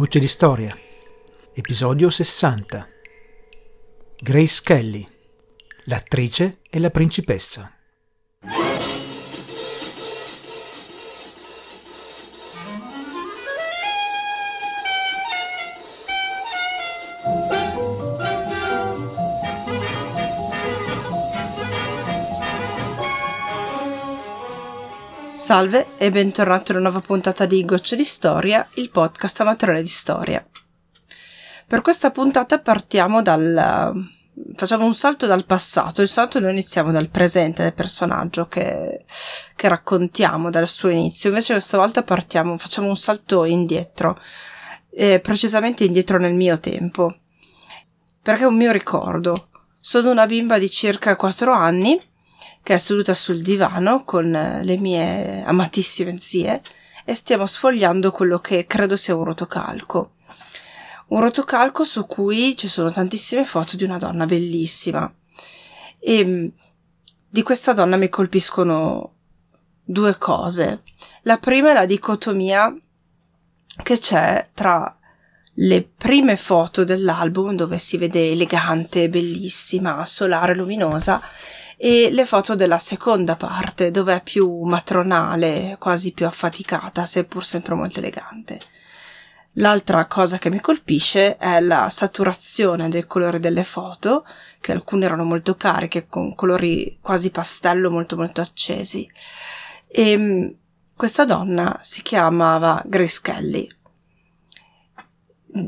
Voce di storia, episodio 60. Grace Kelly, l'attrice e la principessa. Salve e bentornato una nuova puntata di Gocce di Storia, il podcast amatoriale di storia. Per questa puntata partiamo dal... facciamo un salto dal passato, il salto noi iniziamo dal presente del personaggio che, che raccontiamo dal suo inizio, invece questa volta partiamo, facciamo un salto indietro, eh, precisamente indietro nel mio tempo, perché è un mio ricordo. Sono una bimba di circa 4 anni che è seduta sul divano con le mie amatissime zie e stiamo sfogliando quello che credo sia un rotocalco. Un rotocalco su cui ci sono tantissime foto di una donna bellissima. E mm, di questa donna mi colpiscono due cose. La prima è la dicotomia che c'è tra le prime foto dell'album dove si vede elegante, bellissima, solare, luminosa e le foto della seconda parte dove è più matronale, quasi più affaticata, seppur sempre molto elegante. L'altra cosa che mi colpisce è la saturazione del colore delle foto, che alcune erano molto cariche, con colori quasi pastello molto molto accesi. E mm, questa donna si chiamava Grace Kelly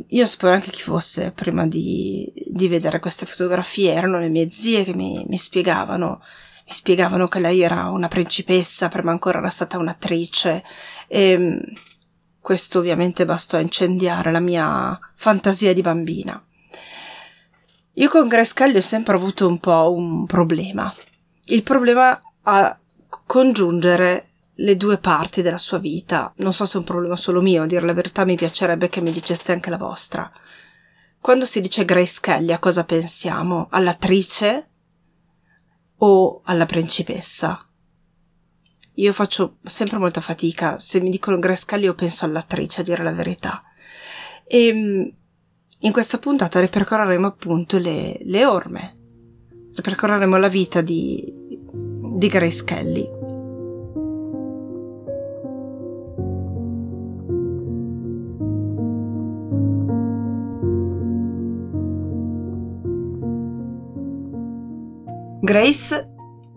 io sapevo anche chi fosse prima di, di, vedere queste fotografie, erano le mie zie che mi, mi, spiegavano, mi spiegavano che lei era una principessa, prima ancora era stata un'attrice e mm, questo ovviamente bastò a incendiare la mia fantasia di bambina. Io con Kelly ho sempre avuto un po' un problema. Il problema a congiungere le due parti della sua vita. Non so se è un problema solo mio, a dire la verità mi piacerebbe che mi diceste anche la vostra. Quando si dice Grace Kelly a cosa pensiamo? All'attrice o alla principessa? Io faccio sempre molta fatica, se mi dicono Grace Kelly io penso all'attrice, a dire la verità. E ehm, in questa puntata ripercorreremo appunto le, le orme, ripercorreremo la vita di, di Grace Kelly. Grace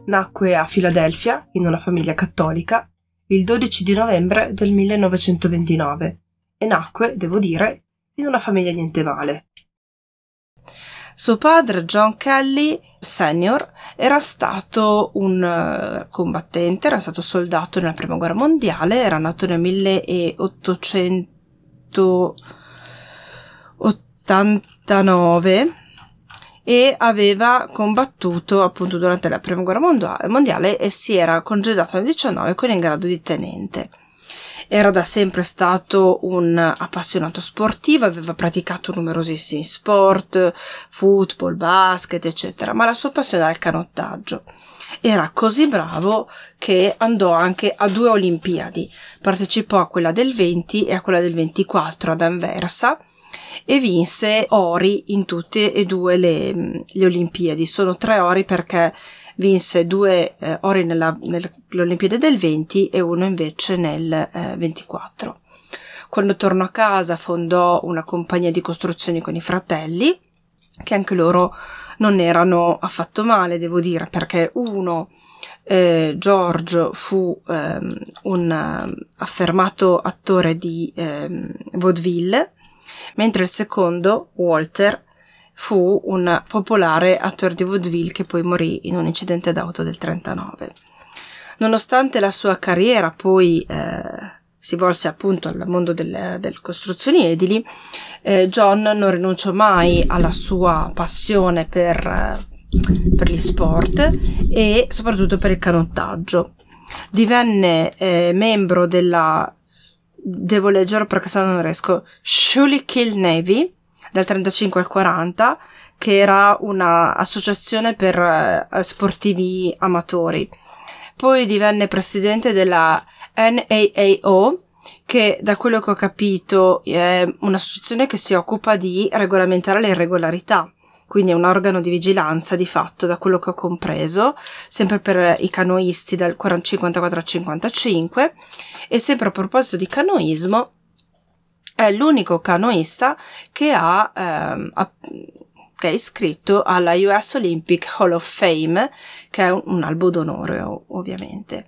nacque a Filadelfia in una famiglia cattolica il 12 di novembre del 1929 e nacque, devo dire, in una famiglia niente male. Suo padre, John Kelly Senior, era stato un eh, combattente, era stato soldato nella prima guerra mondiale, era nato nel 1889 e aveva combattuto appunto durante la prima guerra mondiale e si era congedato nel 19 con il grado di tenente. Era da sempre stato un appassionato sportivo, aveva praticato numerosissimi sport, football, basket, eccetera, ma la sua passione era il canottaggio. Era così bravo che andò anche a due Olimpiadi, partecipò a quella del 20 e a quella del 24 ad Anversa e vinse ori in tutte e due le, le Olimpiadi. Sono tre ori perché vinse due eh, ori nella, nelle Olimpiadi del 20 e uno invece nel eh, 24. Quando tornò a casa fondò una compagnia di costruzioni con i fratelli, che anche loro non erano affatto male, devo dire, perché uno, eh, George, fu ehm, un uh, affermato attore di ehm, vaudeville mentre il secondo, Walter, fu un popolare attore di vaudeville che poi morì in un incidente d'auto del 39. Nonostante la sua carriera poi eh, si volse appunto al mondo delle, delle costruzioni edili, eh, John non rinunciò mai alla sua passione per, eh, per gli sport e soprattutto per il canottaggio. Divenne eh, membro della devo leggerlo perché se no non riesco. Kill Navy dal 35 al 40 che era un'associazione per uh, sportivi amatori. Poi divenne presidente della NAAO che da quello che ho capito è un'associazione che si occupa di regolamentare le irregolarità quindi è un organo di vigilanza di fatto da quello che ho compreso, sempre per i canoisti dal 54 al 55 e sempre a proposito di canoismo è l'unico canoista che ha, ehm, che è iscritto alla US Olympic Hall of Fame, che è un, un albo d'onore ovviamente.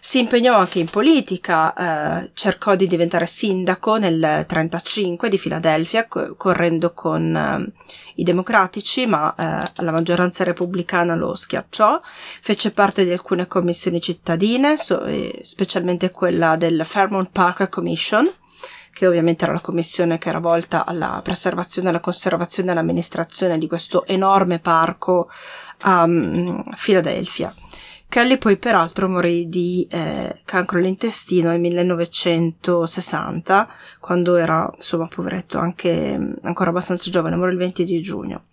Si impegnò anche in politica, eh, cercò di diventare sindaco nel 1935 di Filadelfia, co- correndo con eh, i democratici, ma eh, la maggioranza repubblicana lo schiacciò. Fece parte di alcune commissioni cittadine, so- specialmente quella del Fairmont Park Commission, che ovviamente era la commissione che era volta alla preservazione, alla conservazione e all'amministrazione di questo enorme parco a um, Filadelfia. Kelly poi peraltro morì di eh, cancro all'intestino nel 1960, quando era, insomma, poveretto, anche ancora abbastanza giovane, morì il 20 di giugno.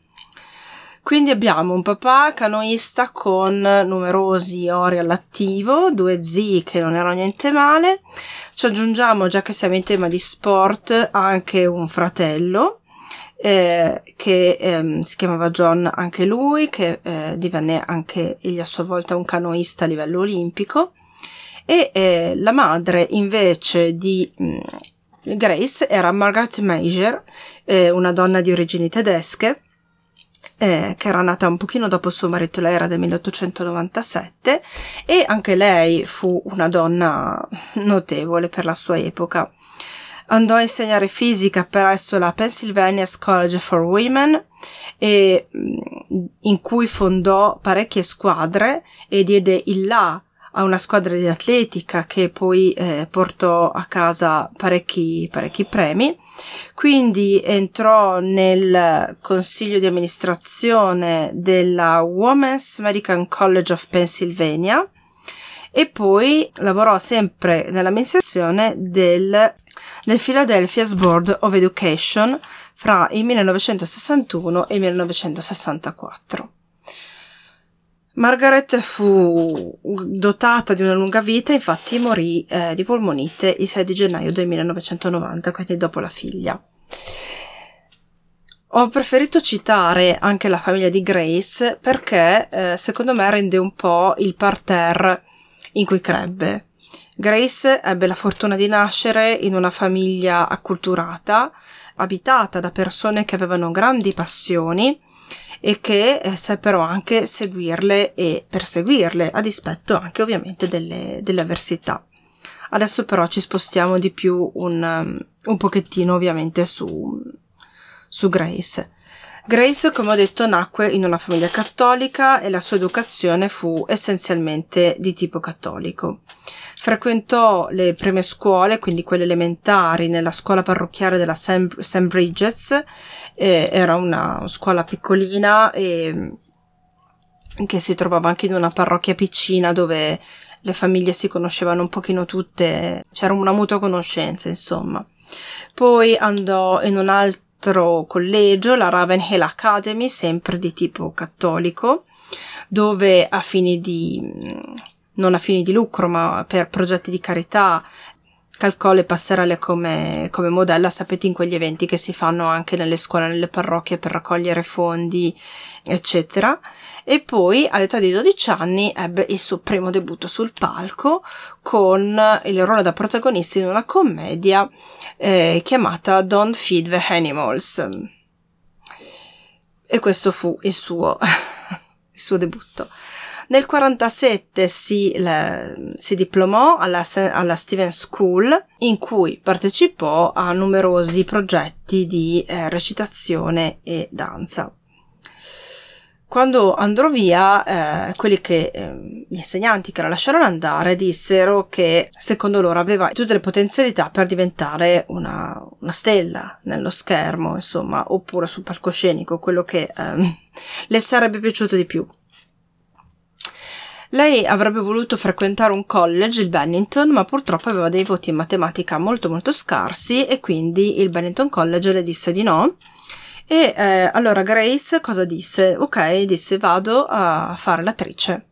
Quindi abbiamo un papà canoista con numerosi ori all'attivo, due zii che non erano niente male. Ci aggiungiamo, già che siamo in tema di sport, anche un fratello eh, che ehm, si chiamava John anche lui, che eh, divenne anche egli a sua volta un canoista a livello olimpico, e eh, la madre invece di mh, mm, Grace era Margaret Major, eh, una donna di origini tedesche, eh, che era nata un pochino dopo suo marito, lei era del 1897 e anche lei fu una donna notevole per la sua epoca. Andò a insegnare fisica presso la Pennsylvania's College for Women e, mm, in cui fondò parecchie squadre e diede il là a una squadra di atletica che poi eh, portò a casa parecchi, parecchi premi. Quindi entrò nel consiglio di amministrazione della Women's Medical College of Pennsylvania e poi lavorò sempre nell'amministrazione del, del Philadelphia's Board of Education fra il 1961 e il 1964. Margaret fu dotata di una lunga vita, infatti morì eh, di polmonite il 6 di gennaio del 1990, quindi dopo la figlia. Ho preferito citare anche la famiglia di Grace perché eh, secondo me rende un po' il parterre in cui crebbe. Grace ebbe la fortuna di nascere in una famiglia acculturata, abitata da persone che avevano grandi passioni e che eh, seppero anche seguirle e perseguirle, a dispetto anche ovviamente delle, delle avversità. Adesso però ci spostiamo di più un, um, un pochettino ovviamente su, su Grace. Grace, come ho detto, nacque in una famiglia cattolica e la sua educazione fu essenzialmente di tipo cattolico. Frequentò le prime scuole, quindi quelle elementari, nella scuola parrocchiale della St. Bridget's, eh, era una scuola piccolina e che si trovava anche in una parrocchia piccina dove le famiglie si conoscevano un pochino tutte, c'era una mutua conoscenza, insomma. Poi andò in un altro collegio, la Ravenhill Academy, sempre di tipo cattolico, dove a fini di non a fini di lucro, ma per progetti di carità calcò le passerelle come, come modella, sapete in quegli eventi che si fanno anche nelle scuole, nelle parrocchie per raccogliere fondi, eccetera. E poi all'età di 12 anni ebbe il suo primo debutto sul palco con il ruolo da protagonista in una commedia eh, chiamata Don't Feed the Animals. E questo fu il suo, il suo debutto. Nel 1947 si, si diplomò alla, alla Stevens School in cui partecipò a numerosi progetti di eh, recitazione e danza. Quando andrò via, eh, quelli che eh, gli insegnanti che la lasciarono andare dissero che secondo loro aveva tutte le potenzialità per diventare una, una stella nello schermo, insomma, oppure sul palcoscenico, quello che ehm, le sarebbe piaciuto di più. Lei avrebbe voluto frequentare un college, il Bennington, ma purtroppo aveva dei voti in matematica molto molto scarsi e quindi il Bennington College le disse di no. E eh, allora Grace cosa disse? Ok, disse vado a fare l'attrice.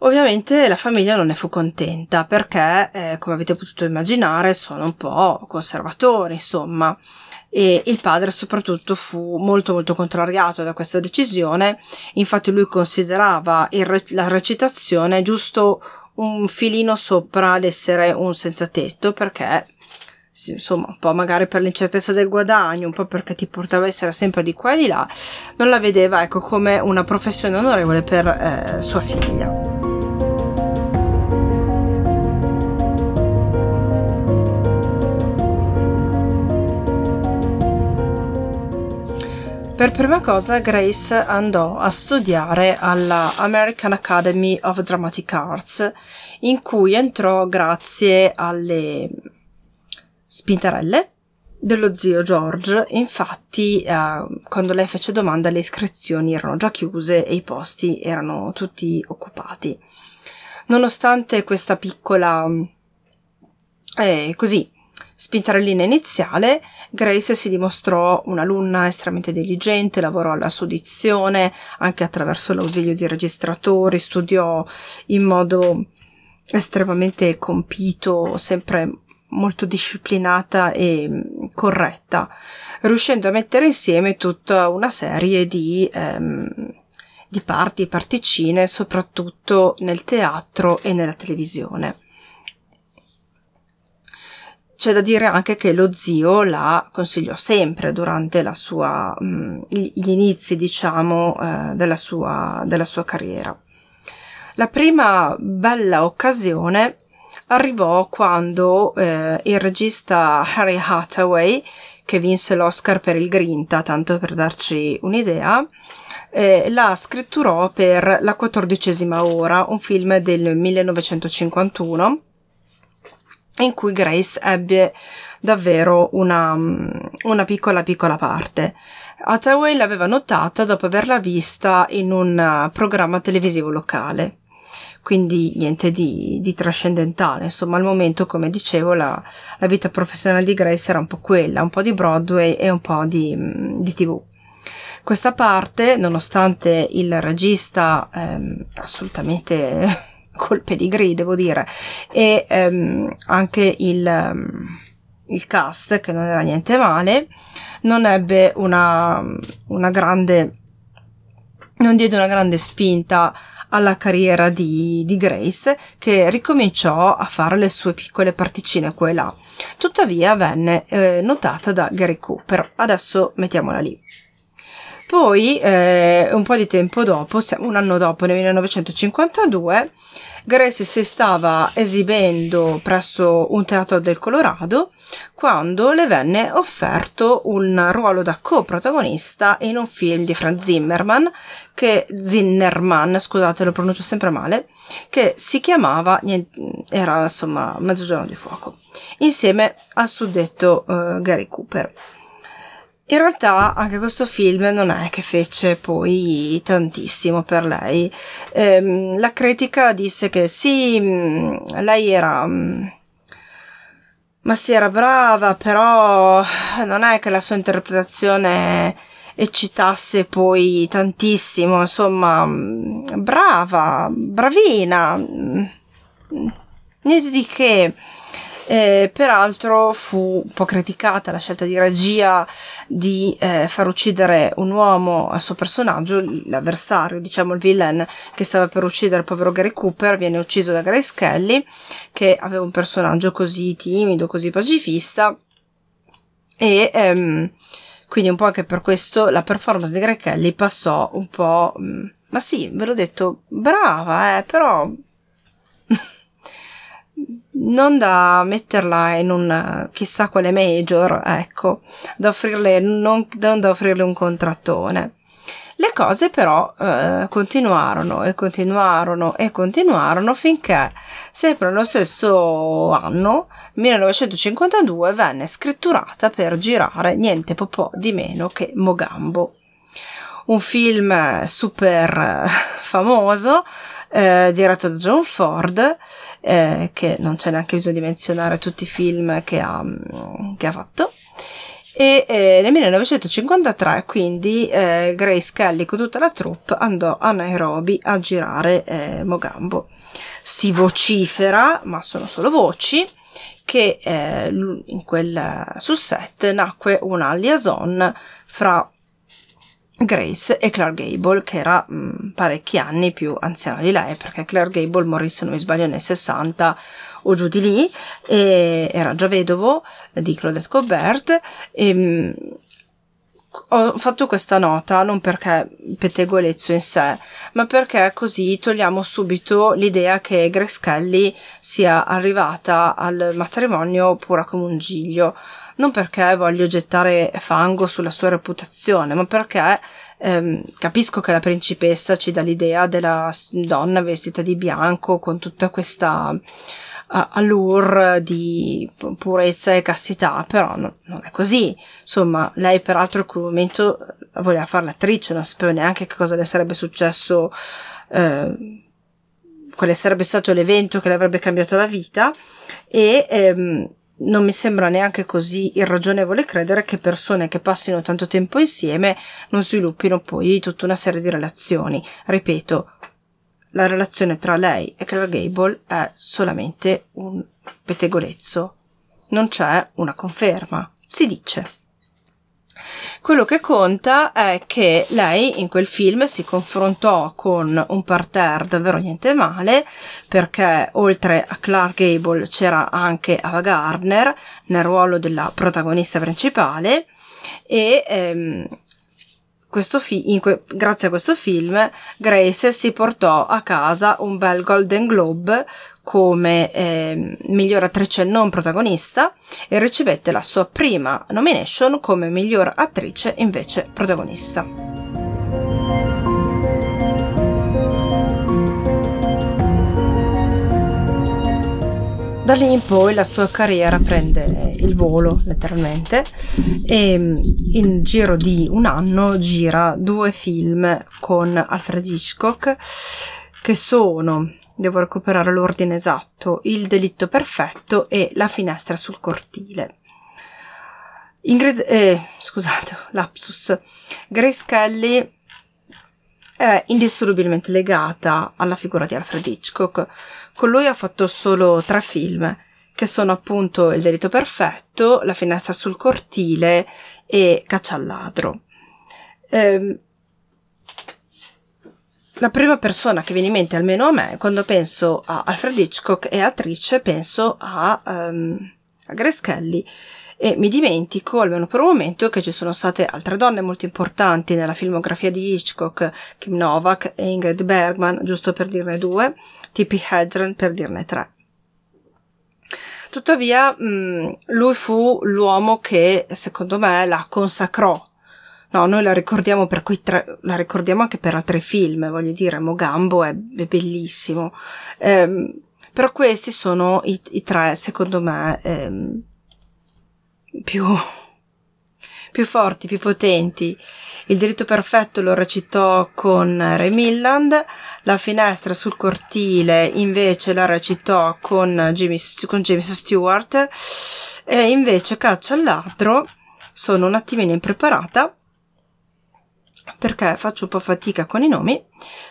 Ovviamente la famiglia non ne fu contenta perché, eh, come avete potuto immaginare, sono un po' conservatori, insomma, e il padre soprattutto fu molto molto contrariato da questa decisione, infatti lui considerava re- la recitazione giusto un filino sopra l'essere un senza tetto perché insomma, un po' magari per l'incertezza del guadagno, un po' perché ti portava a essere sempre di qua e di là, non la vedeva ecco come una professione onorevole per eh, sua figlia. Per prima cosa Grace andò a studiare alla American Academy of Dramatic Arts, in cui entrò grazie alle spintarelle dello zio George. Infatti, eh, quando lei fece domanda, le iscrizioni erano già chiuse e i posti erano tutti occupati. Nonostante questa piccola eh, così spintarellina iniziale, Grace si dimostrò un'alunna estremamente diligente, lavorò alla sua dizione anche attraverso l'ausilio di registratori, studiò in modo estremamente compito, sempre molto disciplinata e corretta, riuscendo a mettere insieme tutta una serie di, ehm, di parti e particine, soprattutto nel teatro e nella televisione. C'è da dire anche che lo zio la consigliò sempre durante sua, mh, gli inizi, diciamo, eh, della, sua, della sua carriera. La prima bella occasione arrivò quando eh, il regista Harry Hathaway, che vinse l'Oscar per il Grinta, tanto per darci un'idea, eh, la scritturò per La quattordicesima ora, un film del 1951 in cui Grace ebbe davvero una, una piccola piccola parte. Hathaway l'aveva notata dopo averla vista in un programma televisivo locale quindi niente di, di, trascendentale. Insomma, al momento, come dicevo, la, la, vita professionale di Grace era un po' quella, un po' di Broadway e un po' di, di TV. Questa parte, nonostante il regista ehm, assolutamente col pedigree, devo dire, e ehm, anche il, ehm, il cast, che non era niente male, non ebbe una, una grande, non diede una grande spinta alla carriera di, di, Grace, che ricominciò a fare le sue piccole particine qua e là. Tuttavia venne eh, notata da Gary Cooper. Adesso mettiamola lì. Poi, eh, un po' di tempo dopo, un anno dopo, nel 1952, Grace si stava esibendo presso un teatro del Colorado quando le venne offerto un ruolo da coprotagonista in un film di Franz Zimmerman, che Zinnerman, scusate lo pronuncio sempre male, che si chiamava, era insomma Mezzogiorno di Fuoco, insieme al suddetto uh, Gary Cooper. In realtà anche questo film non è che fece poi tantissimo per lei. Ehm, la critica disse che sì, mm, lei era... Mm, ma sì, era brava, però non è che la sua interpretazione eccitasse poi tantissimo, insomma, mm, brava, bravina, niente di che. Eh, peraltro fu un po' criticata la scelta di regia di eh, far uccidere un uomo al suo personaggio, l'avversario, diciamo il villain che stava per uccidere il povero Gary Cooper, viene ucciso da Grace Kelly, che aveva un personaggio così timido, così pacifista. E ehm, quindi un po' anche per questo la performance di Greg Kelly passò un po'... Mh, mm, ma sì, ve l'ho detto, brava, eh, però non da metterla in un chissà quale major, ecco, da offrirle, non, non da offrirle un contrattone. Le cose però eh, continuarono e continuarono e continuarono finché, sempre nello stesso anno, 1952, venne scritturata per girare niente po' di meno che Mogambo. Un film super famoso, eh, diretto da John Ford, eh, che non c'è neanche bisogno di menzionare tutti i film che ha, che ha fatto. e eh, nel 1953 quindi eh, Grace Kelly con tutta la troupe andò a Nairobi a girare eh, Mogambo. Si vocifera, ma sono solo voci, che eh, in quel, sul set nacque una liaison fra Grace e Clark Gable, che era mh, mm, parecchi anni più anziana di lei, perché Clark Gable morì, se non mi sbaglio, nel 60 o giù di lì, era già vedovo di Claudette Colbert. E, mh, ho fatto questa nota non perché pettegolezzo in sé, ma perché così togliamo subito l'idea che Grace Kelly sia arrivata al matrimonio pura come un giglio non perché voglio gettare fango sulla sua reputazione, ma perché ehm, capisco che la principessa ci dà l'idea della donna vestita di bianco con tutta questa uh, allure di purezza e castità, però no, non è così. Insomma, lei peraltro in quel momento voleva fare l'attrice, non sapeva neanche che cosa le sarebbe successo. Eh, quale sarebbe stato l'evento che le avrebbe cambiato la vita e ehm, non mi sembra neanche così irragionevole credere che persone che passino tanto tempo insieme non sviluppino poi tutta una serie di relazioni. Ripeto, la relazione tra lei e Clara Gable è solamente un pettegolezzo. Non c'è una conferma. Si dice. Quello che conta è che lei in quel film si confrontò con un parterre davvero niente male, perché oltre a Clark Gable c'era anche Ava Gardner nel ruolo della protagonista principale e ehm, fi- que- grazie a questo film Grace si portò a casa un bel Golden Globe come eh, miglior attrice non protagonista e ricevette la sua prima nomination come miglior attrice invece protagonista. Da lì in poi la sua carriera prende il volo, letteralmente, e in giro di un anno gira due film con Alfred Hitchcock che sono devo recuperare l'ordine esatto, Il delitto perfetto e La finestra sul cortile. Ingrid, eh, scusate, lapsus. Grace Kelly è indissolubilmente legata alla figura di Alfred Hitchcock. Con lui ha fatto solo tre film, che sono appunto Il delitto perfetto, La finestra sul cortile e Caccia al ladro. Eh, la prima persona che viene in mente, almeno a me, quando penso a Alfred Hitchcock e attrice, penso a, um, a Grace Kelly. E mi dimentico, almeno per un momento, che ci sono state altre donne molto importanti nella filmografia di Hitchcock, Kim Novak e Ingrid Bergman, giusto per dirne due, Tippi Hedren per dirne tre. Tuttavia, mh, lui fu l'uomo che, secondo me, la consacrò No, noi la ricordiamo per quei tre, la ricordiamo anche per altri film, voglio dire, Mogambo è, è bellissimo. Eh, però questi sono i, i tre, secondo me, ehm, più, più forti, più potenti. Il diritto perfetto lo recitò con Ray Milland, la finestra sul cortile invece la recitò con, Jimmy, con James Stewart e invece Caccia al ladro sono un attimino impreparata perché faccio un po' fatica con i nomi,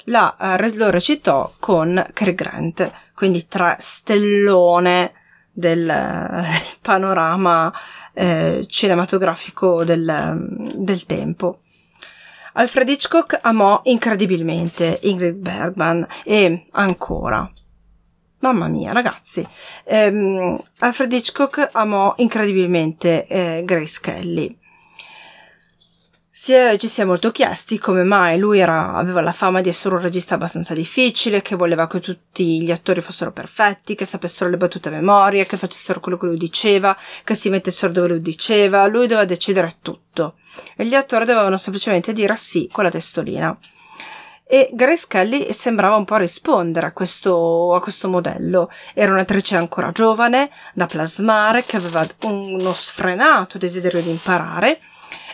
la, uh, lo recitò con Cary Grant, quindi tre stellone del uh, panorama uh, cinematografico del, del tempo. Alfred Hitchcock amò incredibilmente Ingrid Bergman e ancora. Mamma mia, ragazzi. Um, Alfred Hitchcock amò incredibilmente eh, Grace Kelly si è, ci si è molto chiesti come mai lui era, aveva la fama di essere un regista abbastanza difficile, che voleva che tutti gli attori fossero perfetti, che sapessero le battute a memoria, che facessero quello che lui diceva, che si mettessero dove lui diceva, lui doveva decidere tutto. E gli attori dovevano semplicemente dire sì con la testolina. E Grace Kelly sembrava un po' rispondere a questo, a questo modello. Era un'attrice ancora giovane, da plasmare, che aveva uno sfrenato desiderio di imparare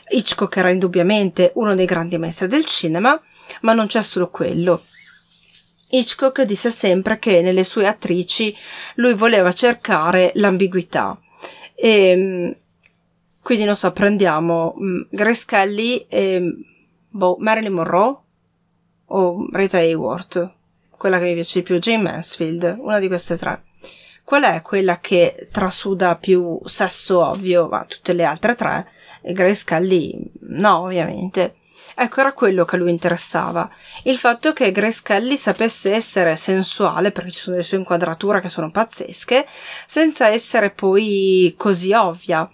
Hitchcock era indubbiamente uno dei grandi maestri del cinema, ma non c'è solo quello. Hitchcock disse sempre che nelle sue attrici lui voleva cercare l'ambiguità e Quindi non so, prendiamo mh, Grace Kelly e boh, Marilyn Monroe o Rita Hayworth, quella che mi piace di più, Jane Mansfield, una di queste tre. Qual è quella che trasuda più sesso ovvio, ma tutte le altre tre? E Grace Kelly no, ovviamente. Ecco, era quello che a lui interessava. Il fatto che Grace Kelly sapesse essere sensuale, perché ci sono delle sue inquadrature che sono pazzesche, senza essere poi così ovvia.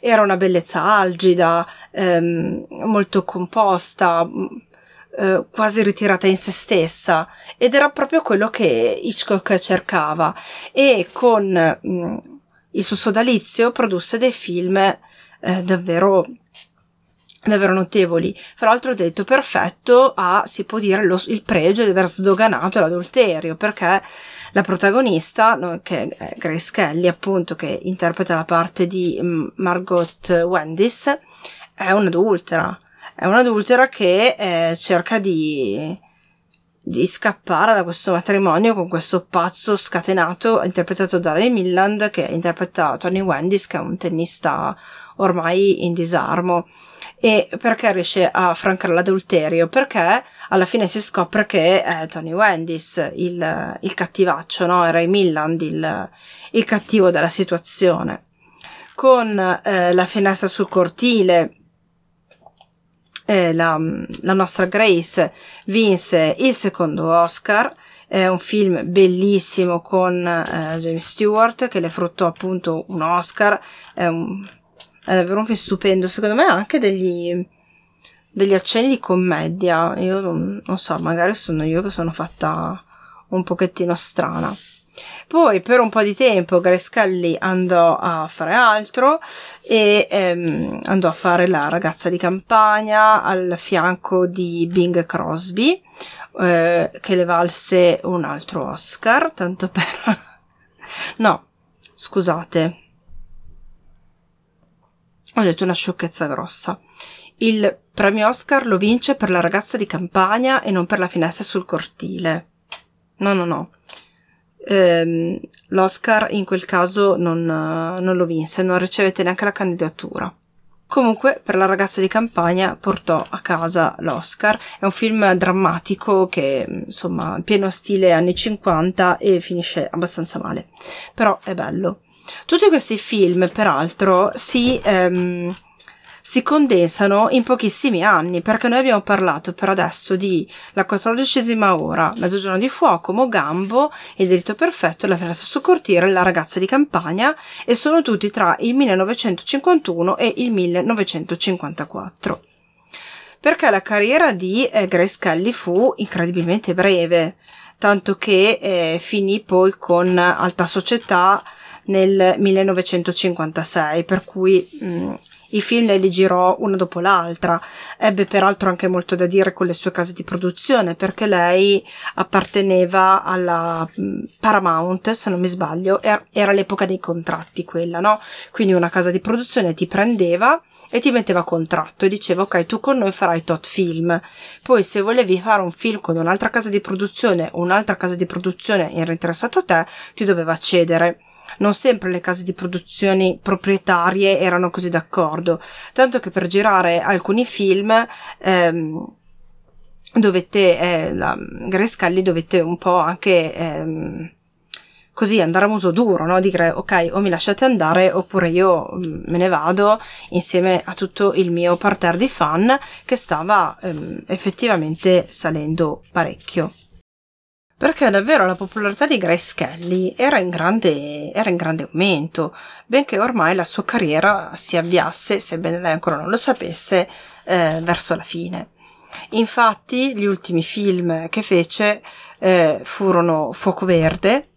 Era una bellezza algida, ehm, molto composta, mm, eh, quasi ritirata in se stessa ed era proprio quello che Hitchcock cercava e con mh, mm, il suo sodalizio produsse dei film eh, davvero davvero notevoli. Fra l'altro ho detto perfetto a, si può dire, lo, il pregio di aver sdoganato l'adulterio, perché la protagonista, che è Grace Kelly, appunto, che interpreta la parte di mm, Margot Wendis, è un'adultera. È un'adultera che eh, cerca di, di scappare da questo matrimonio con questo pazzo scatenato interpretato da Ray Milland che interpreta Tony Wendis che è un tennista ormai in disarmo e perché riesce a francare l'adulterio? Perché alla fine si scopre che è Tony Wendis il, il cattivaccio, no? Ray Milland il, il cattivo della situazione. Con eh, la finestra sul cortile, eh, la, la nostra Grace vinse il secondo Oscar è un film bellissimo con eh, James Stewart che le fruttò appunto un Oscar. È un è davvero un film stupendo. Secondo me ha anche degli, degli accenni di commedia. Io non, non so, magari sono io che sono fatta un pochettino strana. Poi per un po' di tempo Grace Kelly andò a fare altro e ehm, andò a fare la ragazza di campagna al fianco di Bing Crosby eh, che le valse un altro Oscar, tanto per... no, scusate, ho detto una sciocchezza grossa. Il premio Oscar lo vince per la ragazza di campagna e non per la finestra sul cortile. No, no, no. Ehm, L'Oscar in quel caso non, non lo vinse, non ricevette neanche la candidatura. Comunque, per la ragazza di campagna portò a casa l'Oscar. È un film drammatico che, insomma, pieno stile anni 50 e finisce abbastanza male. Però è bello. Tutti questi film, peraltro, si, ehm, si condensano in pochissimi anni, perché noi abbiamo parlato per adesso di La quattordicesima ora, Mezzogiorno di fuoco, Mogambo, Il diritto perfetto, La finestra su cortile, La ragazza di campagna, e sono tutti tra il 1951 e il 1954 perché la carriera di eh, Grace Kelly fu incredibilmente breve, tanto che eh, finì poi con Alta Società nel 1956, per cui mh, mm, i film li girò una dopo l'altra. Ebbe peraltro anche molto da dire con le sue case di produzione, perché lei apparteneva alla mm, Paramount, se non mi sbaglio, era l'epoca dei contratti quella, no? Quindi una casa di produzione ti prendeva e ti metteva contratto e diceva ok, tu con noi farai tot film. Poi se volevi fare un film con un'altra casa di produzione o un'altra casa di produzione era interessato a te, ti doveva cedere non sempre le case di produzione proprietarie erano così d'accordo, tanto che per girare alcuni film ehm, dovette, eh, la Grace Kelly dovette un po' anche ehm, così andare a muso duro, no? dire ok o mi lasciate andare oppure io mm, me ne vado insieme a tutto il mio parterre di fan che stava ehm, effettivamente salendo parecchio perché davvero la popolarità di Grace Kelly era in grande, era in grande aumento, benché ormai la sua carriera si avviasse, sebbene lei ancora non lo sapesse, eh, verso la fine. Infatti gli ultimi film che fece eh, furono Fuoco Verde,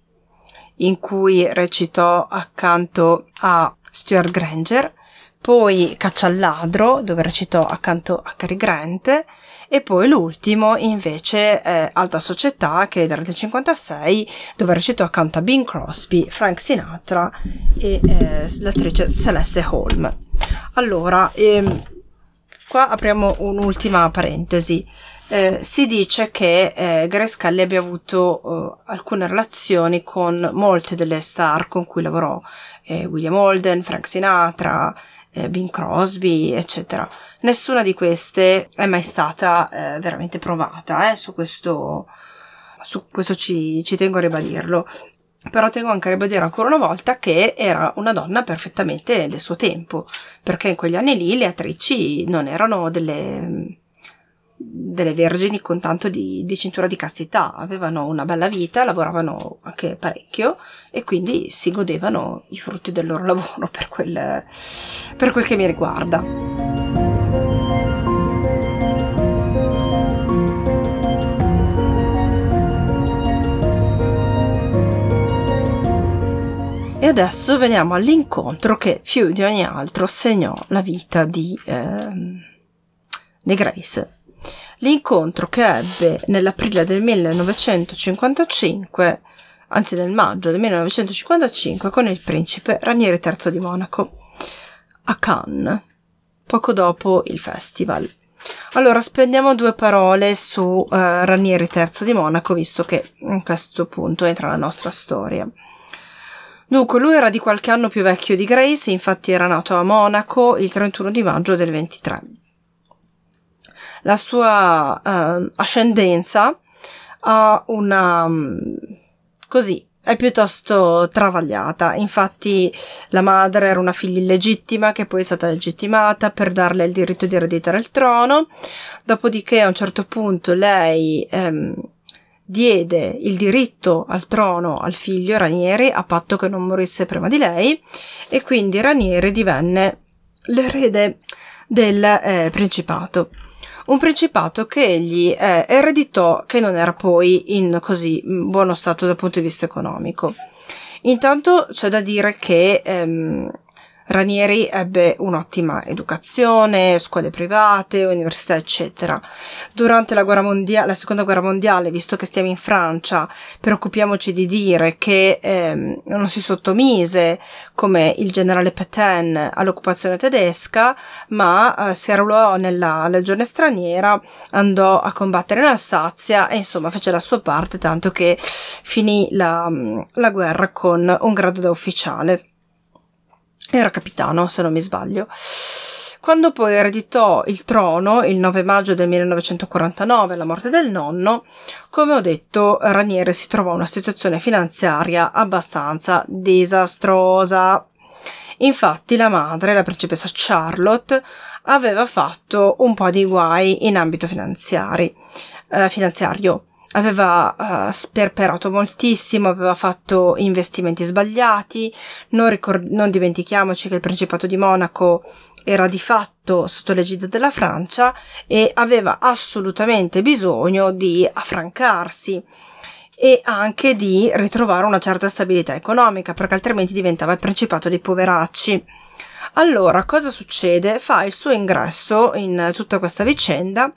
in cui recitò accanto a Stuart Granger, poi Caccia al ladro, dove recitò accanto a Cary Grant, e poi l'ultimo invece è Alta Società che è del 1956 dove recitò accanto a Bing Crosby, Frank Sinatra e eh, l'attrice Celeste Holm. Allora, ehm, qua apriamo un'ultima parentesi. Eh, si dice che eh, Grace Kelly abbia avuto uh, alcune relazioni con molte delle star con cui lavorò, eh, William Holden, Frank Sinatra, eh, Bing Crosby, eccetera. Nessuna di queste è mai stata eh, veramente provata, eh, su questo, su questo ci, ci tengo a ribadirlo. Però tengo anche a ribadire ancora una volta che era una donna perfettamente del suo tempo, perché in quegli anni lì le attrici non erano delle, delle vergini con tanto di, di, cintura di castità, avevano una bella vita, lavoravano anche parecchio e quindi si godevano i frutti del loro lavoro per quel, per quel che mi riguarda. Adesso veniamo all'incontro che più di ogni altro segnò la vita di, eh, di Grace. L'incontro che ebbe nell'aprile del 1955, anzi nel maggio del 1955, con il principe Ranieri III di Monaco a Cannes, poco dopo il festival. Allora, spendiamo due parole su eh, Ranieri III di Monaco, visto che a questo punto entra la nostra storia. Dunque, lui era di qualche anno più vecchio di Grace, infatti era nato a Monaco il 31 di maggio del 23. La sua uh, ascendenza ha una... Um, così, è piuttosto travagliata. Infatti la madre era una figlia illegittima che poi è stata legittimata per darle il diritto di ereditare il trono. Dopodiché a un certo punto lei ehm, diede il diritto al trono al figlio Ranieri a patto che non morisse prima di lei e quindi Ranieri divenne l'erede del eh, principato. Un principato che egli eh, ereditò che non era poi in così buono stato dal punto di vista economico. Intanto c'è da dire che ehm, Ranieri ebbe un'ottima educazione, scuole private, università, eccetera. Durante la, guerra mondiale, la seconda guerra mondiale, visto che stiamo in Francia, preoccupiamoci di dire che ehm, non si sottomise come il generale Petain all'occupazione tedesca, ma eh, si arruolò nella legione straniera, andò a combattere in Alsazia e insomma fece la sua parte, tanto che finì la, la guerra con un grado da ufficiale. Era capitano, se non mi sbaglio. Quando poi ereditò il trono il 9 maggio del 1949, la morte del nonno, come ho detto, Ranieri si trovò in una situazione finanziaria abbastanza disastrosa. Infatti la madre, la principessa Charlotte, aveva fatto un po' di guai in ambito eh, finanziario aveva uh, sperperato moltissimo, aveva fatto investimenti sbagliati, non, ricord- non dimentichiamoci che il Principato di Monaco era di fatto sotto l'egida della Francia e aveva assolutamente bisogno di affrancarsi e anche di ritrovare una certa stabilità economica perché altrimenti diventava il Principato dei poveracci. Allora, cosa succede? Fa il suo ingresso in tutta questa vicenda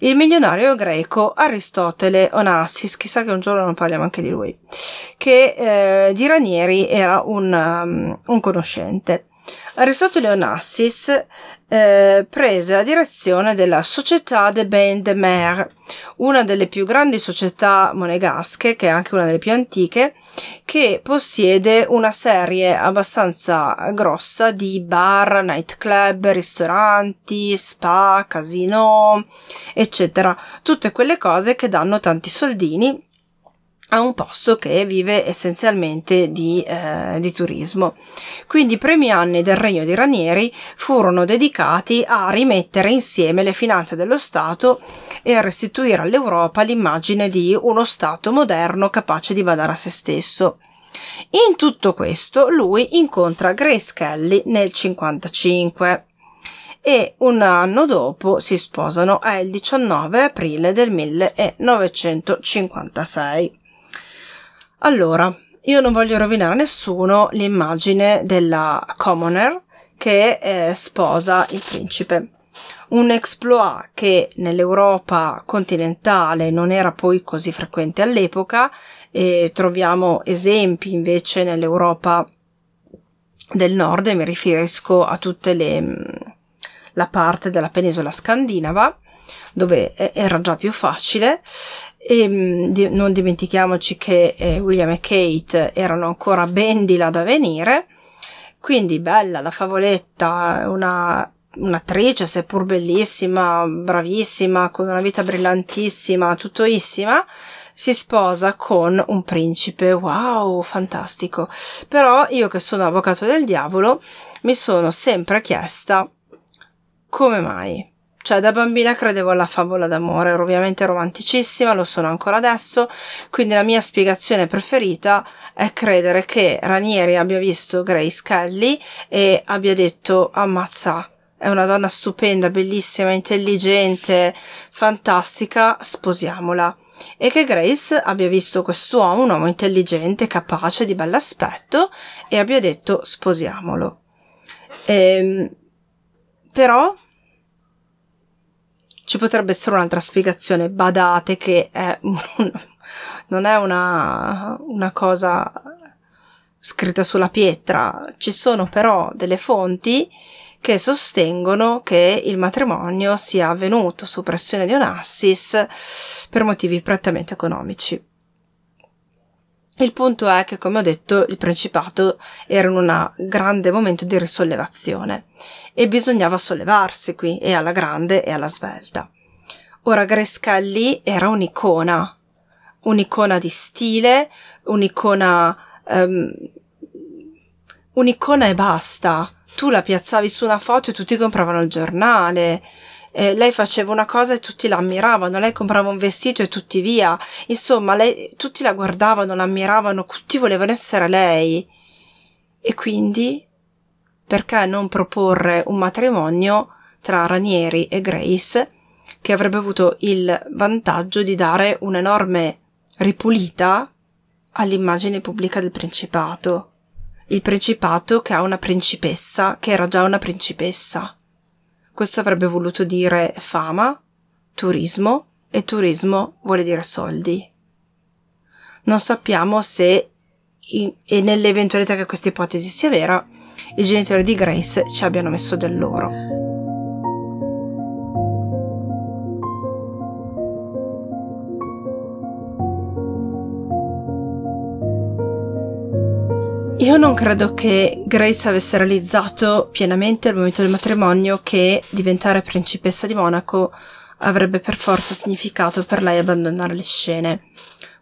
il milionario greco Aristotele Onassis, chissà che un giorno non parliamo anche di lui, che eh, di Ranieri era un, um, un conoscente. Aristotele Onassis eh, prese la direzione della Società de Bain de Mer, una delle più grandi società monegasche, che è anche una delle più antiche, che possiede una serie abbastanza grossa di bar, nightclub, ristoranti, spa, casino, eccetera. Tutte quelle cose che danno tanti soldini a un posto che vive essenzialmente di, eh, di, turismo. Quindi i primi anni del regno di Ranieri furono dedicati a rimettere insieme le finanze dello Stato e a restituire all'Europa l'immagine di uno Stato moderno capace di badare a se stesso. In tutto questo lui incontra Grace Kelly nel 1955 e un anno dopo si sposano, è il 19 aprile del 1956. Allora, io non voglio rovinare a nessuno l'immagine della commoner che eh, sposa il principe. Un exploit che nell'Europa continentale non era poi così frequente all'epoca e troviamo esempi invece nell'Europa del nord, mi riferisco a tutte le mm, la parte della penisola scandinava dove era già più facile e mm, di, non dimentichiamoci che eh, William e Kate erano ancora ben di là da venire Quindi bella la favoletta, una un'attrice, seppur bellissima, bravissima, con una vita brillantissima, tuttoissima, si sposa con un principe. Wow, fantastico. Però io che sono avvocato del diavolo mi sono sempre chiesta come mai. Cioè, da bambina credevo alla favola d'amore, ero ovviamente romanticissima, lo sono ancora adesso, quindi la mia spiegazione preferita è credere che Ranieri abbia visto Grace Kelly e abbia detto ammazza, è una donna stupenda, bellissima, intelligente, fantastica, sposiamola. E che Grace abbia visto quest'uomo, un uomo intelligente, capace, di bell'aspetto, e abbia detto sposiamolo. Ehm, però ci potrebbe essere un'altra spiegazione, badate che è un, non è una, una cosa scritta sulla pietra, ci sono però delle fonti che sostengono che il matrimonio sia avvenuto su pressione di Onassis per motivi prettamente economici. Il punto è che, come ho detto, il Principato era in un grande momento di risollevazione e bisognava sollevarsi qui, e alla grande e alla svelta. Ora Grescalli era un'icona, un'icona di stile, un'icona, um, un'icona e basta tu la piazzavi su una foto e tutti compravano il giornale. Eh, lei faceva una cosa e tutti la ammiravano, lei comprava un vestito e tutti via. Insomma, lei, tutti la guardavano, la ammiravano, tutti volevano essere lei. E quindi, perché non proporre un matrimonio tra Ranieri e Grace, che avrebbe avuto il vantaggio di dare un'enorme ripulita all'immagine pubblica del Principato? il principato che ha una principessa che era già una principessa. Questo avrebbe voluto dire fama, turismo e turismo vuole dire soldi. Non sappiamo se, e nell'eventualità che questa ipotesi sia vera, i genitori di Grace ci abbiano messo del loro. Io non credo che Grace avesse realizzato pienamente al momento del matrimonio che diventare principessa di Monaco avrebbe per forza significato per lei abbandonare le scene.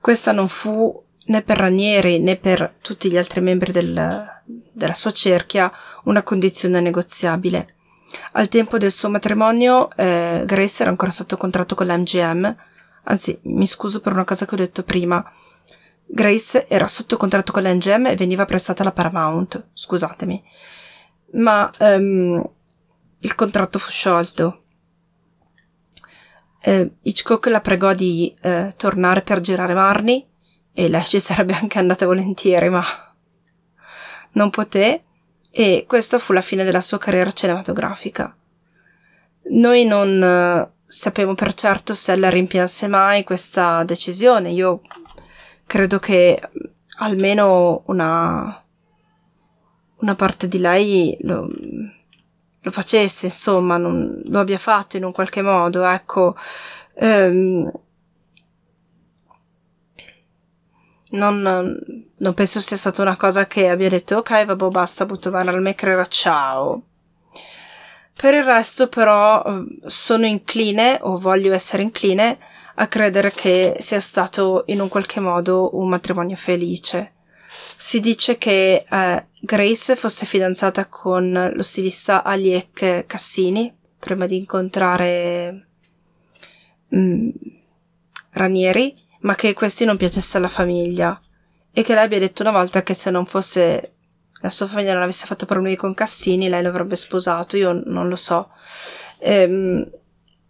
Questa non fu né per Ranieri né per tutti gli altri membri del, della sua cerchia una condizione negoziabile. Al tempo del suo matrimonio eh, Grace era ancora sotto contratto con la MGM, anzi mi scuso per una cosa che ho detto prima, Grace era sotto contratto con l'NGM e veniva prestata alla Paramount, scusatemi. Ma um, il contratto fu sciolto. Eh, Hitchcock la pregò di eh, tornare per girare Marnie e lei ci sarebbe anche andata volentieri, ma non poté e questa fu la fine della sua carriera cinematografica. Noi non eh, sappiamo per certo se la rimpianse mai questa decisione. Io credo che almeno una, una parte di lei lo, lo facesse, insomma, non, lo abbia fatto in un qualche modo, ecco. Ehm, non, non, penso sia stata una cosa che abbia detto ok, vabbè, basta, butto mano al maker, ciao. Per il resto, però, sono incline, o voglio essere incline, a credere che sia stato in un qualche modo un matrimonio felice. Si dice che eh, Grace fosse fidanzata con lo stilista Aliek Cassini prima di incontrare mm, Ranieri, ma che questi non piacesse alla famiglia e che lei abbia detto una volta che se non fosse la sua famiglia non avesse fatto problemi con Cassini, lei lo avrebbe sposato. Io non lo so. Ehm,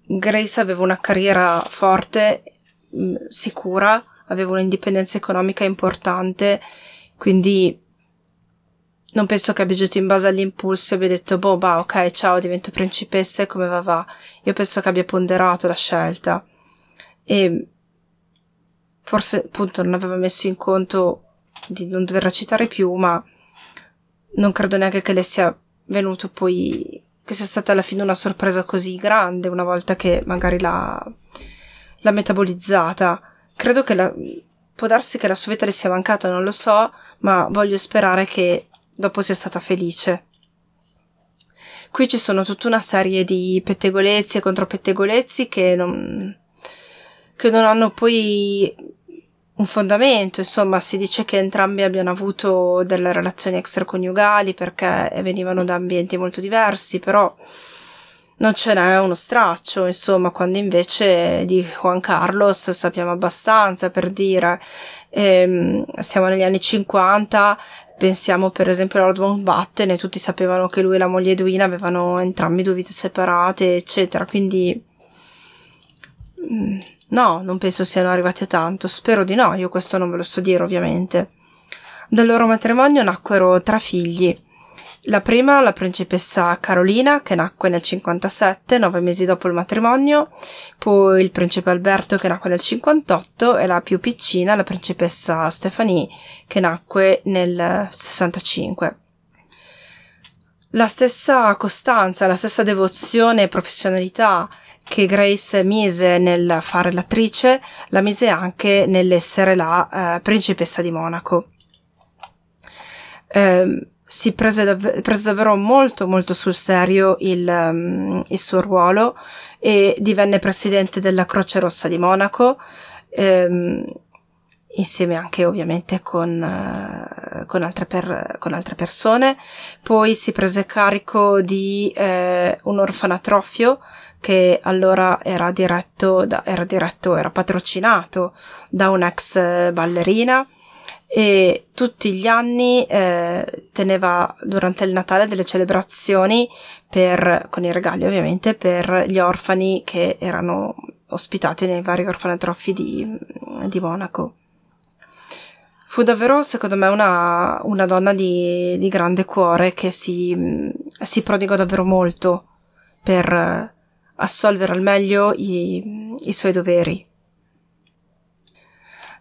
Grace aveva una carriera forte, mm, sicura, aveva un'indipendenza economica importante, quindi non penso che abbia agito in base all'impulso e abbia detto, boh, bah, ok, ciao, divento principessa e come va va. Io penso che abbia ponderato la scelta. E forse appunto non aveva messo in conto di non dover recitare più, ma non credo neanche che le sia venuto poi che sia stata alla fine una sorpresa così grande una volta che magari l'ha, l'ha metabolizzata. Credo che la, può darsi che la sua vita le sia mancata, non lo so, ma voglio sperare che dopo sia stata felice. Qui ci sono tutta una serie di pettegolezzi e contropettegolezzi che non, che non hanno poi un fondamento, insomma, si dice che entrambi abbiano avuto delle relazioni extraconiugali perché venivano da ambienti molto diversi, però non ce n'è uno straccio, insomma, quando invece di Juan Carlos sappiamo abbastanza per dire, ehm, siamo negli anni 50, pensiamo per esempio a Lord Mountbatten e tutti sapevano che lui e la moglie Edwina avevano entrambi due vite separate, eccetera, quindi no, non penso siano arrivati a tanto, spero di no, io questo non ve lo so dire ovviamente. Dal loro matrimonio nacquero tre figli, la prima, la principessa Carolina, che nacque nel 57, nove mesi dopo il matrimonio, poi il principe Alberto, che nacque nel 58, e la più piccina, la principessa Stephanie, che nacque nel 65. La stessa costanza, la stessa devozione e professionalità che Grace mise nel fare l'attrice, la mise anche nell'essere la eh, principessa di Monaco. Eh, si prese, dav- prese, davvero molto molto sul serio il, um, il, suo ruolo e divenne presidente della Croce Rossa di Monaco ehm, insieme anche ovviamente con, uh, con, altre per, con, altre persone poi si prese carico di eh, un orfanatrofio che allora era diretto, da, era diretto, era patrocinato da un'ex ballerina e tutti gli anni eh, teneva durante il Natale delle celebrazioni per, con i regali ovviamente per gli orfani che erano ospitati nei vari orfanatrofi di, di Monaco. Fu davvero, secondo me, una, una donna di, di, grande cuore che si, si prodigò davvero molto per assolvere al meglio i, i suoi doveri.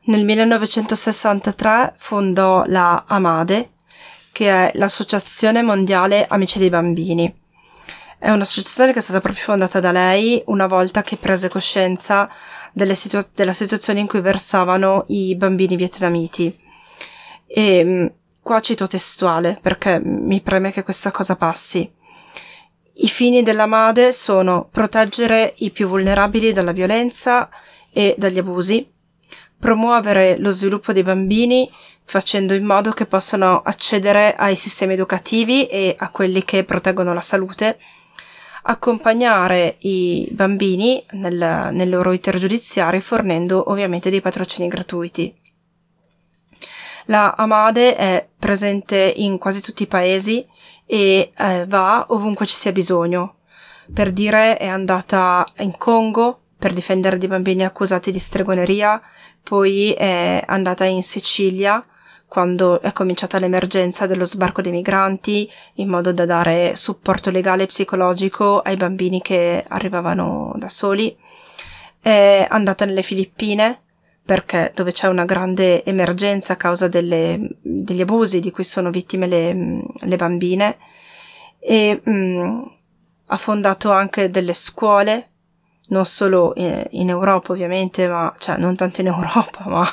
Nel 1963 fondò la AMADE, che è l'Associazione Mondiale Amici dei Bambini. È un'associazione che è stata proprio fondata da lei una volta che prese coscienza situ- della situazione in cui versavano i bambini vietnamiti. E qua cito testuale perché mi preme che questa cosa passi. I fini della MADE sono proteggere i più vulnerabili dalla violenza e dagli abusi, promuovere lo sviluppo dei bambini facendo in modo che possano accedere ai sistemi educativi e a quelli che proteggono la salute, accompagnare i bambini nel, nel loro iter giudiziario fornendo ovviamente dei patrocini gratuiti. La Amade è presente in quasi tutti i paesi e eh, va ovunque ci sia bisogno. Per dire è andata in Congo per difendere dei bambini accusati di stregoneria, poi è andata in Sicilia quando è cominciata l'emergenza dello sbarco dei migranti in modo da dare supporto legale e psicologico ai bambini che arrivavano da soli. È andata nelle Filippine perché dove c'è una grande emergenza a causa delle, degli abusi di cui sono vittime le, le bambine e mh, ha fondato anche delle scuole non solo in, in Europa ovviamente, ma cioè non tanto in Europa, ma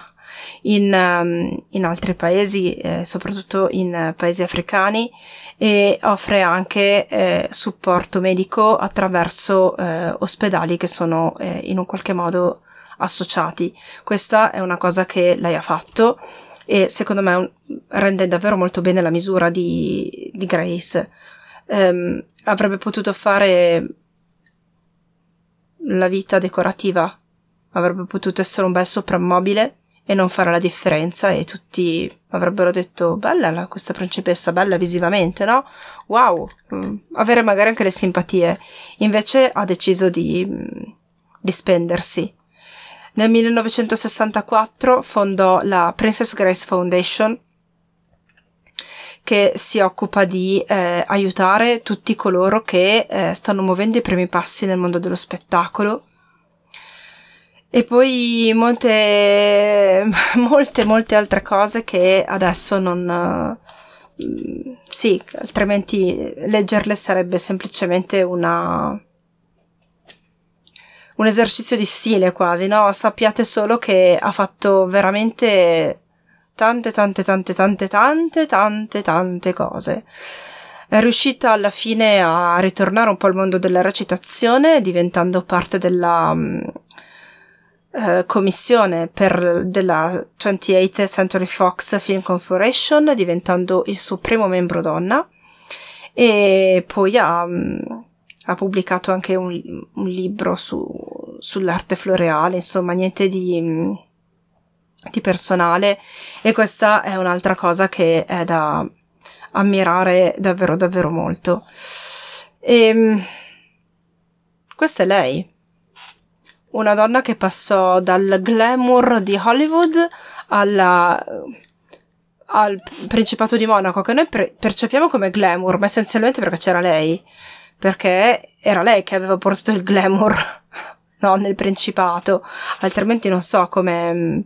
in, in altri paesi, eh, soprattutto in paesi africani, e offre anche eh, supporto medico attraverso eh, ospedali che sono eh, in un qualche modo associati. Questa è una cosa che lei ha fatto e secondo me rende davvero molto bene la misura di, di Grace. Um, avrebbe potuto fare la vita decorativa. Avrebbe potuto essere un bel soprammobile e non fare la differenza e tutti avrebbero detto bella questa principessa, bella visivamente, no? Wow, mm, avere magari anche le simpatie. Invece ha deciso di, mm, di spendersi. Nel 1964 fondò la Princess Grace Foundation che si occupa di eh, aiutare tutti coloro che eh, stanno muovendo i primi passi nel mondo dello spettacolo. E poi molte, molte, molte altre cose che adesso non... Uh, sì, altrimenti leggerle sarebbe semplicemente una... un esercizio di stile quasi, no? Sappiate solo che ha fatto veramente tante tante tante tante tante tante tante cose. È riuscita alla fine a ritornare un po' al mondo della recitazione, diventando parte della um, uh, commissione per, della 28th Century Fox Film Corporation, diventando il suo primo membro donna. E poi ha, um, ha pubblicato anche un, un libro su, sull'arte floreale, insomma, niente di. Um, di personale e questa è un'altra cosa che è da ammirare davvero davvero molto. E ehm, questa è lei, una donna che passò dal glamour di Hollywood alla, al Principato di Monaco, che noi pre- percepiamo come glamour, ma essenzialmente perché c'era lei, perché era lei che aveva portato il glamour no, nel Principato, altrimenti non so come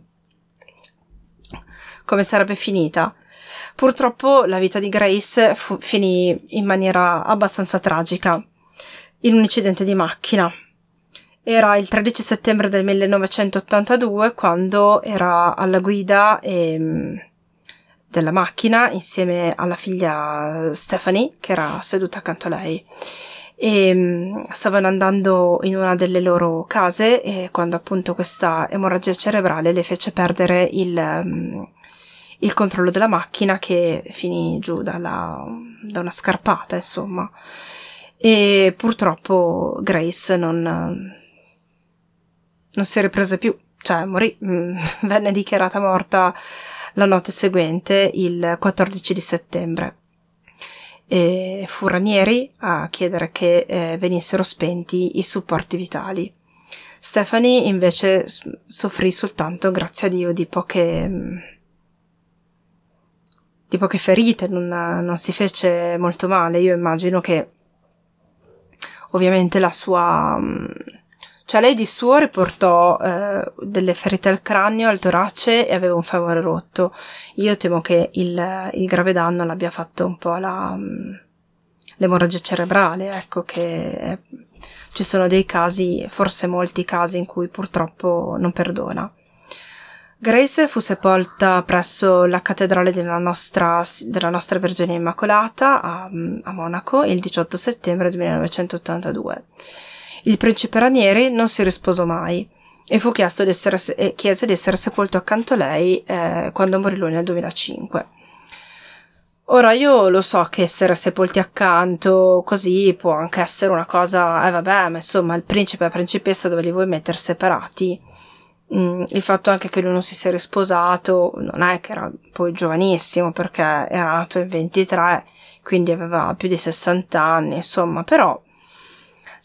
come sarebbe finita. Purtroppo la vita di Grace fu- finì in maniera abbastanza tragica, in un incidente di macchina. Era il 13 settembre del 1982 quando era alla guida ehm, della macchina insieme alla figlia Stephanie che era seduta accanto a lei e ehm, stavano andando in una delle loro case e quando appunto questa emorragia cerebrale le fece perdere il, um, il controllo della macchina che finì giù dalla, da una scarpata, insomma. E purtroppo Grace non, non si riprese più, cioè morì, venne dichiarata morta la notte seguente, il 14 di settembre. E fu Ranieri a chiedere che eh, venissero spenti i supporti vitali. Stephanie invece soffrì soltanto, grazie a Dio, di poche mm, di poche ferite, non, non si fece molto male. Io immagino che ovviamente la sua... Mm, cioè lei di suo riportò eh, delle ferite al cranio, al torace e aveva un femore rotto. Io temo che il, il grave danno l'abbia fatto un po' la, mm, l'emorragia cerebrale, ecco che è, ci sono dei casi, forse molti casi in cui purtroppo non perdona. Grace fu sepolta presso la cattedrale della nostra, della nostra Vergine Immacolata a, a Monaco il 18 settembre 1982. Il principe Ranieri non si risposò mai e fu chiesto di essere, eh, chiese di essere sepolto accanto a lei eh, quando morì lui nel 2005. Ora io lo so che essere sepolti accanto così può anche essere una cosa, eh vabbè, ma insomma il principe e la principessa dove li vuoi mettere separati? Mm, il fatto anche che lui non si sia risposato non è che era poi giovanissimo perché era nato in 23 quindi aveva più di 60 anni insomma però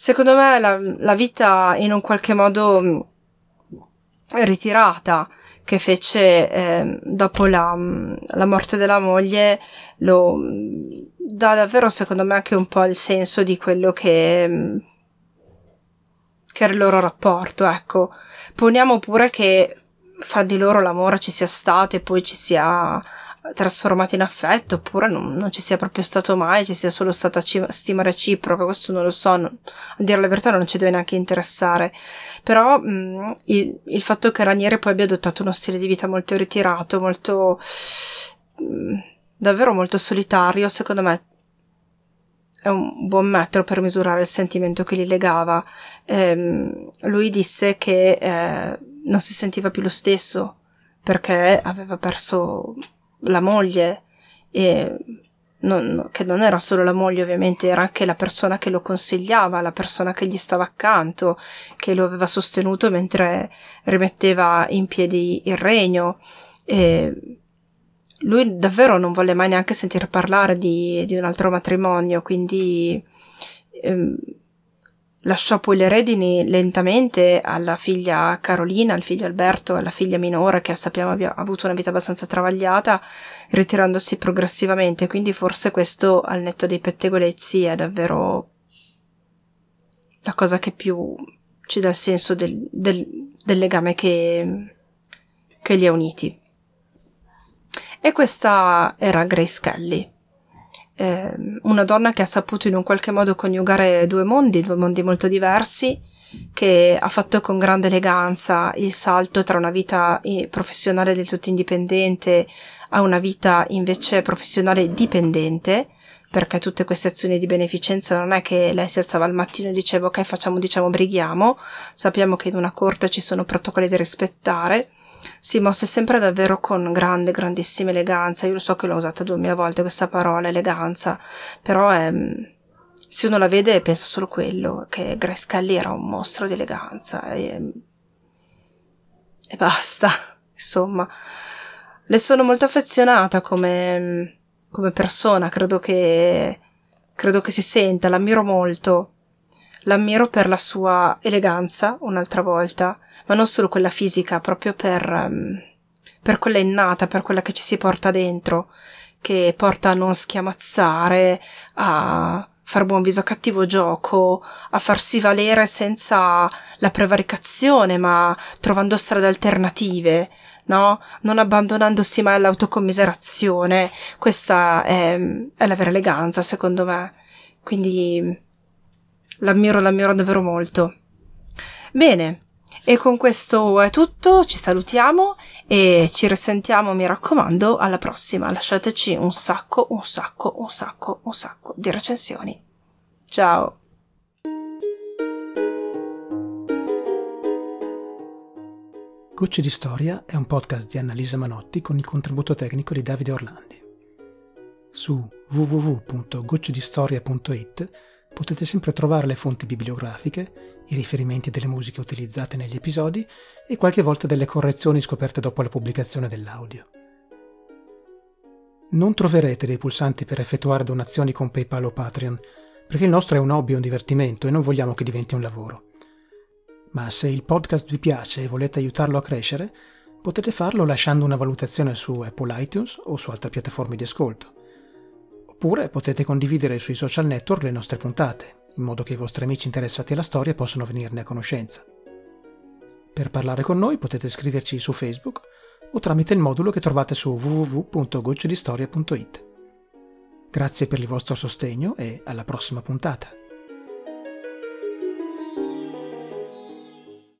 secondo me la, la vita in un qualche modo mm, ritirata che fece eh, dopo la, mm, la, morte della moglie lo dà davvero secondo me anche un po' il senso di quello che che era il loro rapporto ecco. Poniamo pure che fra di loro l'amore ci sia stato e poi ci sia trasformato in affetto, oppure non, non, ci sia proprio stato mai, ci sia solo stata stima reciproca, questo non lo so, non, a dire la verità non ci deve neanche interessare. Però mh, il, il, fatto che Raniere poi abbia adottato uno stile di vita molto ritirato, molto... Mh, davvero molto solitario, secondo me è un buon metro per misurare il sentimento che li legava. Eh, lui disse che eh, non si sentiva più lo stesso perché aveva perso la moglie e non, che non era solo la moglie ovviamente, era anche la persona che lo consigliava, la persona che gli stava accanto, che lo aveva sostenuto mentre rimetteva in piedi il regno. E lui davvero non volle mai neanche sentire parlare di, di un altro matrimonio, quindi ehm, lasciò poi le redini lentamente alla figlia Carolina, al figlio Alberto, alla figlia minore che sappiamo abbia avuto una vita abbastanza travagliata, ritirandosi progressivamente, quindi forse questo al netto dei pettegolezzi è davvero la cosa che più ci dà il senso del, del, del legame che, che li ha uniti. E questa era Grace Kelly. Eh, una donna che ha saputo in un qualche modo coniugare due mondi, due mondi molto diversi, che ha fatto con grande eleganza il salto tra una vita professionale del tutto indipendente a una vita invece professionale dipendente, perché tutte queste azioni di beneficenza non è che lei si alzava al mattino e diceva ok facciamo diciamo brighiamo, sappiamo che in una corte ci sono protocolli da rispettare, si mosse sempre davvero con grande, grandissima eleganza. Io lo so che l'ho usata duemila volte questa parola, eleganza, però è, se uno la vede pensa solo quello, che Grace Kelly era un mostro di eleganza e, e basta, insomma. Le sono molto affezionata come, come persona, credo che, credo che si senta, l'ammiro molto. L'ammiro per la sua eleganza, un'altra volta, ma non solo quella fisica, proprio per, um, per quella innata, per quella che ci si porta dentro, che porta a non schiamazzare, a far buon viso a cattivo gioco, a farsi valere senza la prevaricazione, ma trovando strade alternative, no? Non abbandonandosi mai all'autocommiserazione. Questa è, è la vera eleganza, secondo me. Quindi l'ammiro, l'ammiro davvero molto. Bene, e con questo è tutto, ci salutiamo e ci risentiamo, mi raccomando, alla prossima. Lasciateci un sacco, un sacco, un sacco, un sacco di recensioni. Ciao! Gocce di Storia è un podcast di Annalisa Manotti con il contributo tecnico di Davide Orlandi. Su www.goccedistoria.it potete sempre trovare le fonti bibliografiche, i riferimenti delle musiche utilizzate negli episodi e qualche volta delle correzioni scoperte dopo la pubblicazione dell'audio. Non troverete dei pulsanti per effettuare donazioni con PayPal o Patreon, perché il nostro è un hobby, un divertimento e non vogliamo che diventi un lavoro. Ma se il podcast vi piace e volete aiutarlo a crescere, potete farlo lasciando una valutazione su Apple iTunes o su altre piattaforme di ascolto. Oppure potete condividere sui social network le nostre puntate, in modo che i vostri amici interessati alla storia possano venirne a conoscenza. Per parlare con noi potete scriverci su Facebook o tramite il modulo che trovate su www.gocciodistoria.it. Grazie per il vostro sostegno e alla prossima puntata.